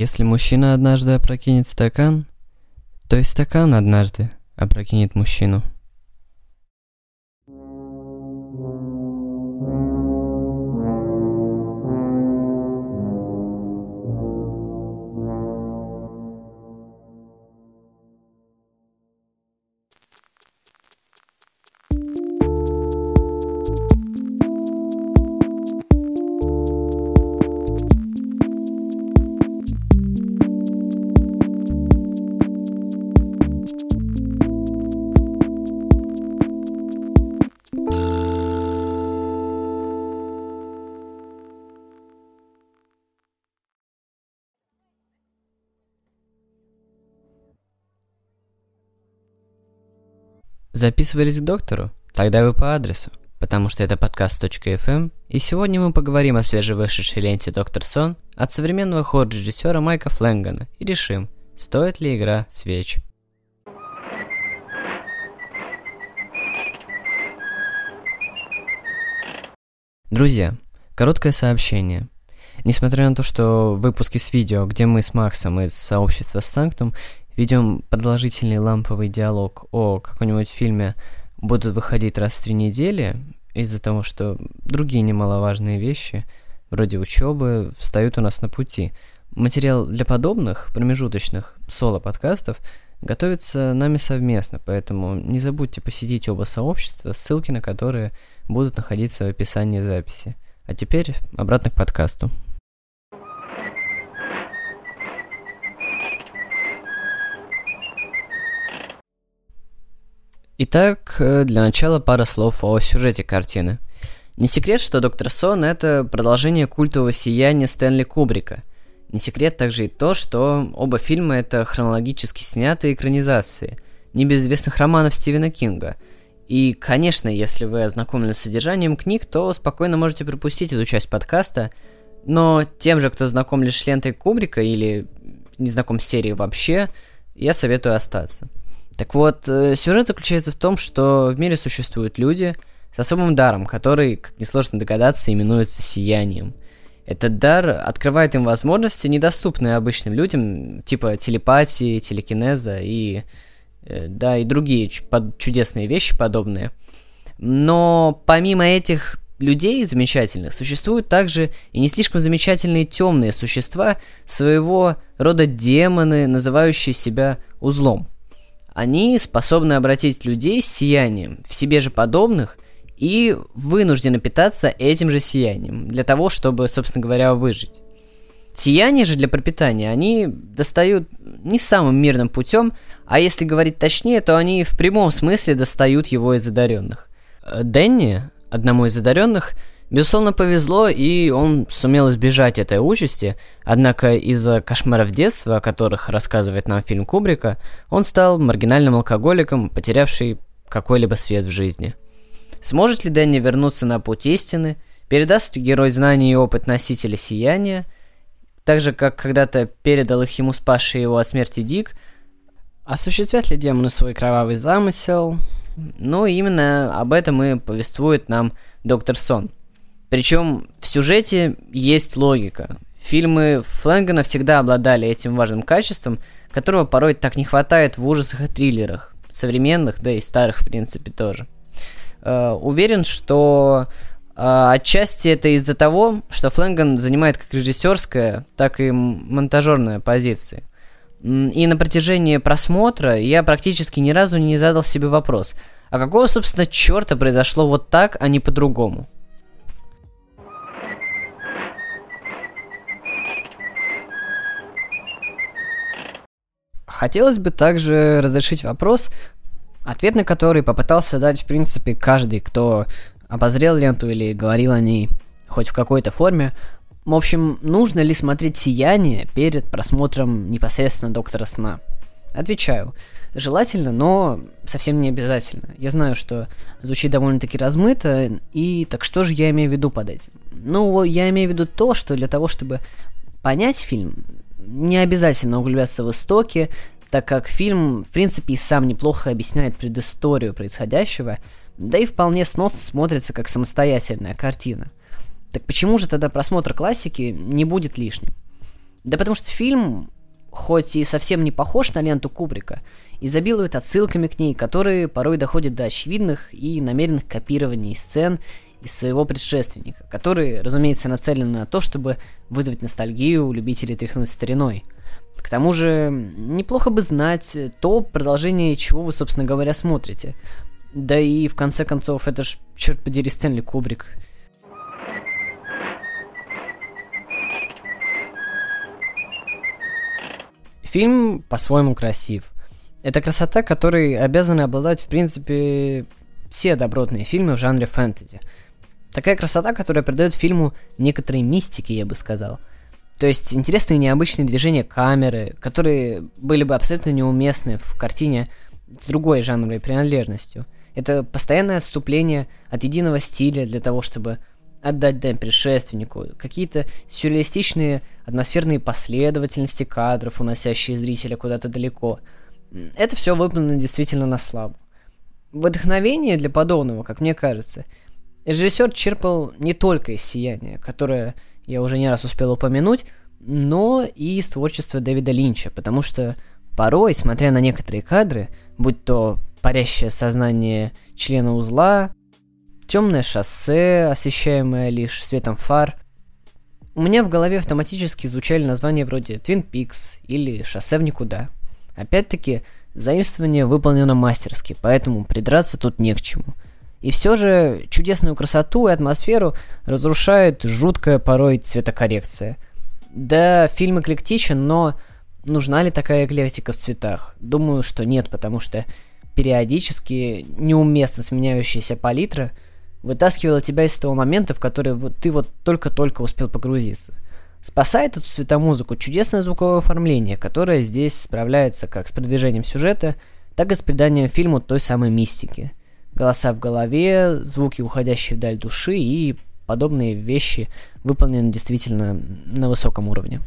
Если мужчина однажды опрокинет стакан, то и стакан однажды опрокинет мужчину. Записывались к доктору? Тогда вы по адресу, потому что это подкаст.фм, и сегодня мы поговорим о свежевышедшей ленте «Доктор Сон» от современного хор-режиссера Майка Флэнгана и решим, стоит ли игра свеч. Друзья, короткое сообщение. Несмотря на то, что выпуски с видео, где мы с Максом из сообщества Санктум ведем продолжительный ламповый диалог о каком-нибудь фильме, будут выходить раз в три недели, из-за того, что другие немаловажные вещи, вроде учебы, встают у нас на пути. Материал для подобных промежуточных соло-подкастов готовится нами совместно, поэтому не забудьте посетить оба сообщества, ссылки на которые будут находиться в описании записи. А теперь обратно к подкасту. Итак, э, для начала пара слов о сюжете картины. Не секрет, что «Доктор Сон» — это продолжение культового сияния Стэнли Кубрика. Не секрет также и то, что оба фильма — это хронологически снятые экранизации небезызвестных романов Стивена Кинга. И, конечно, если вы ознакомлены с содержанием книг, то спокойно можете пропустить эту часть подкаста, но тем же, кто знаком лишь с лентой Кубрика или не знаком с серией вообще, я советую остаться. Так вот, э, сюжет заключается в том, что в мире существуют люди с особым даром, который, как несложно догадаться, именуется сиянием. Этот дар открывает им возможности, недоступные обычным людям, типа телепатии, телекинеза и, э, да, и другие чудесные вещи подобные. Но помимо этих людей замечательных, существуют также и не слишком замечательные темные существа, своего рода демоны, называющие себя узлом – они способны обратить людей с сиянием в себе же подобных и вынуждены питаться этим же сиянием для того, чтобы, собственно говоря, выжить. Сияние же для пропитания они достают не самым мирным путем, а если говорить точнее, то они в прямом смысле достают его из одаренных. Дэнни, одному из одаренных, Безусловно, повезло, и он сумел избежать этой участи, однако из-за кошмаров детства, о которых рассказывает нам фильм Кубрика, он стал маргинальным алкоголиком, потерявший какой-либо свет в жизни. Сможет ли Дэнни вернуться на путь истины, передаст ли герой знания и опыт носителя сияния, так же, как когда-то передал их ему спасший его от смерти Дик, осуществят ли демоны свой кровавый замысел? Ну, именно об этом и повествует нам доктор Сон – причем в сюжете есть логика. Фильмы Флэнгана всегда обладали этим важным качеством, которого порой так не хватает в ужасах и триллерах. Современных, да и старых, в принципе, тоже. Э, уверен, что э, отчасти это из-за того, что Флэнган занимает как режиссерская, так и монтажерная позиции. И на протяжении просмотра я практически ни разу не задал себе вопрос, а какого, собственно, черта произошло вот так, а не по-другому? Хотелось бы также разрешить вопрос, ответ на который попытался дать, в принципе, каждый, кто обозрел ленту или говорил о ней хоть в какой-то форме. В общем, нужно ли смотреть «Сияние» перед просмотром непосредственно «Доктора сна»? Отвечаю. Желательно, но совсем не обязательно. Я знаю, что звучит довольно-таки размыто, и так что же я имею в виду под этим? Ну, я имею в виду то, что для того, чтобы понять фильм, не обязательно углубляться в истоки, так как фильм, в принципе, и сам неплохо объясняет предысторию происходящего, да и вполне сносно смотрится как самостоятельная картина. Так почему же тогда просмотр классики не будет лишним? Да потому что фильм, хоть и совсем не похож на ленту Кубрика, изобилует отсылками к ней, которые порой доходят до очевидных и намеренных копирований сцен из своего предшественника, которые, разумеется, нацелены на то, чтобы вызвать ностальгию у любителей тряхнуть стариной. К тому же, неплохо бы знать то продолжение, чего вы, собственно говоря, смотрите. Да и, в конце концов, это ж, черт подери, Стэнли Кубрик. Фильм по-своему красив. Это красота, которой обязаны обладать, в принципе, все добротные фильмы в жанре фэнтези. Такая красота, которая придает фильму некоторые мистики, я бы сказал. То есть интересные необычные движения камеры, которые были бы абсолютно неуместны в картине с другой жанровой принадлежностью. Это постоянное отступление от единого стиля для того, чтобы отдать дань предшественнику, какие-то сюрреалистичные атмосферные последовательности кадров, уносящие зрителя куда-то далеко. Это все выполнено действительно на славу. Вдохновение для подобного, как мне кажется, режиссер черпал не только из «Сияния», которое я уже не раз успел упомянуть, но и из творчества Дэвида Линча, потому что порой, смотря на некоторые кадры, будь то парящее сознание члена узла, темное шоссе, освещаемое лишь светом фар, у меня в голове автоматически звучали названия вроде Twin Peaks или Шоссе в никуда. Опять-таки, заимствование выполнено мастерски, поэтому придраться тут не к чему. И все же чудесную красоту и атмосферу разрушает жуткая порой цветокоррекция. Да, фильм эклектичен, но нужна ли такая эклектика в цветах? Думаю, что нет, потому что периодически неуместно сменяющаяся палитра – вытаскивала тебя из того момента, в который ты вот только-только успел погрузиться. Спасает эту светомузыку чудесное звуковое оформление, которое здесь справляется как с продвижением сюжета, так и с приданием фильму той самой мистики. Голоса в голове, звуки, уходящие вдаль души и подобные вещи выполнены действительно на высоком уровне.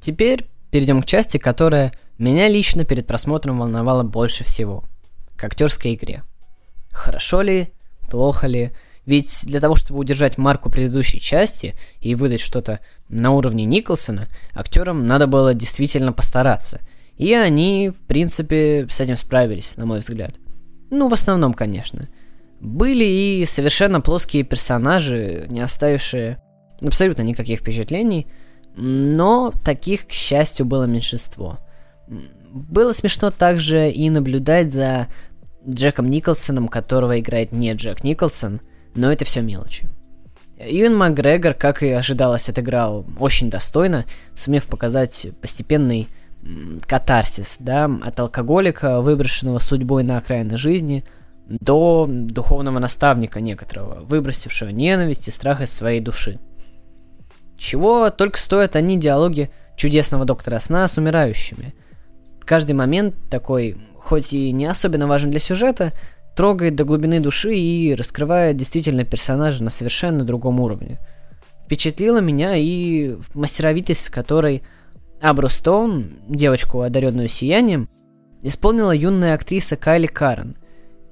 Теперь перейдем к части, которая меня лично перед просмотром волновало больше всего. К актерской игре. Хорошо ли, плохо ли, ведь для того, чтобы удержать марку предыдущей части и выдать что-то на уровне Николсона, актерам надо было действительно постараться. И они, в принципе, с этим справились, на мой взгляд. Ну, в основном, конечно. Были и совершенно плоские персонажи, не оставившие абсолютно никаких впечатлений, но таких, к счастью, было меньшинство. Было смешно также и наблюдать за Джеком Николсоном, которого играет не Джек Николсон, но это все мелочи. Юэн Макгрегор, как и ожидалось, отыграл очень достойно, сумев показать постепенный катарсис, да, от алкоголика, выброшенного судьбой на окраины жизни, до духовного наставника некоторого, выбросившего ненависть и страх из своей души. Чего только стоят они диалоги чудесного доктора сна с умирающими – каждый момент такой, хоть и не особенно важен для сюжета, трогает до глубины души и раскрывает действительно персонажа на совершенно другом уровне. Впечатлила меня и мастеровитость, с которой Абру Стоун, девочку, одаренную сиянием, исполнила юная актриса Кайли Карен.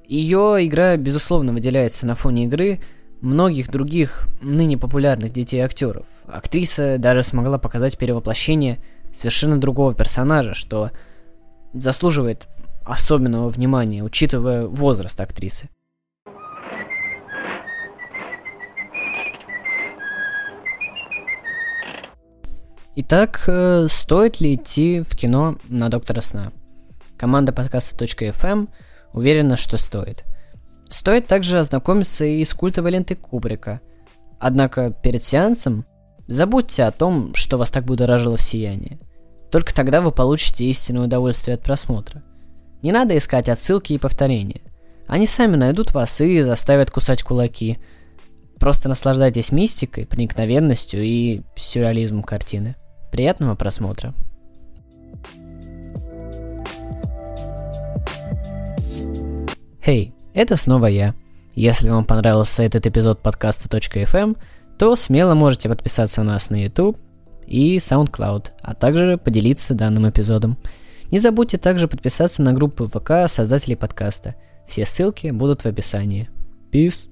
Ее игра, безусловно, выделяется на фоне игры многих других ныне популярных детей-актеров. Актриса даже смогла показать перевоплощение совершенно другого персонажа, что заслуживает особенного внимания, учитывая возраст актрисы. Итак, э, стоит ли идти в кино на Доктора Сна? Команда подкаста .fm уверена, что стоит. Стоит также ознакомиться и с культовой лентой Кубрика. Однако перед сеансом забудьте о том, что вас так будоражило в сиянии – только тогда вы получите истинное удовольствие от просмотра. Не надо искать отсылки и повторения. Они сами найдут вас и заставят кусать кулаки. Просто наслаждайтесь мистикой, проникновенностью и сюрреализмом картины. Приятного просмотра. Хей, hey, это снова я. Если вам понравился этот эпизод подкаста .fm, то смело можете подписаться на нас на YouTube, и SoundCloud, а также поделиться данным эпизодом. Не забудьте также подписаться на группу ВК создателей подкаста. Все ссылки будут в описании. Peace.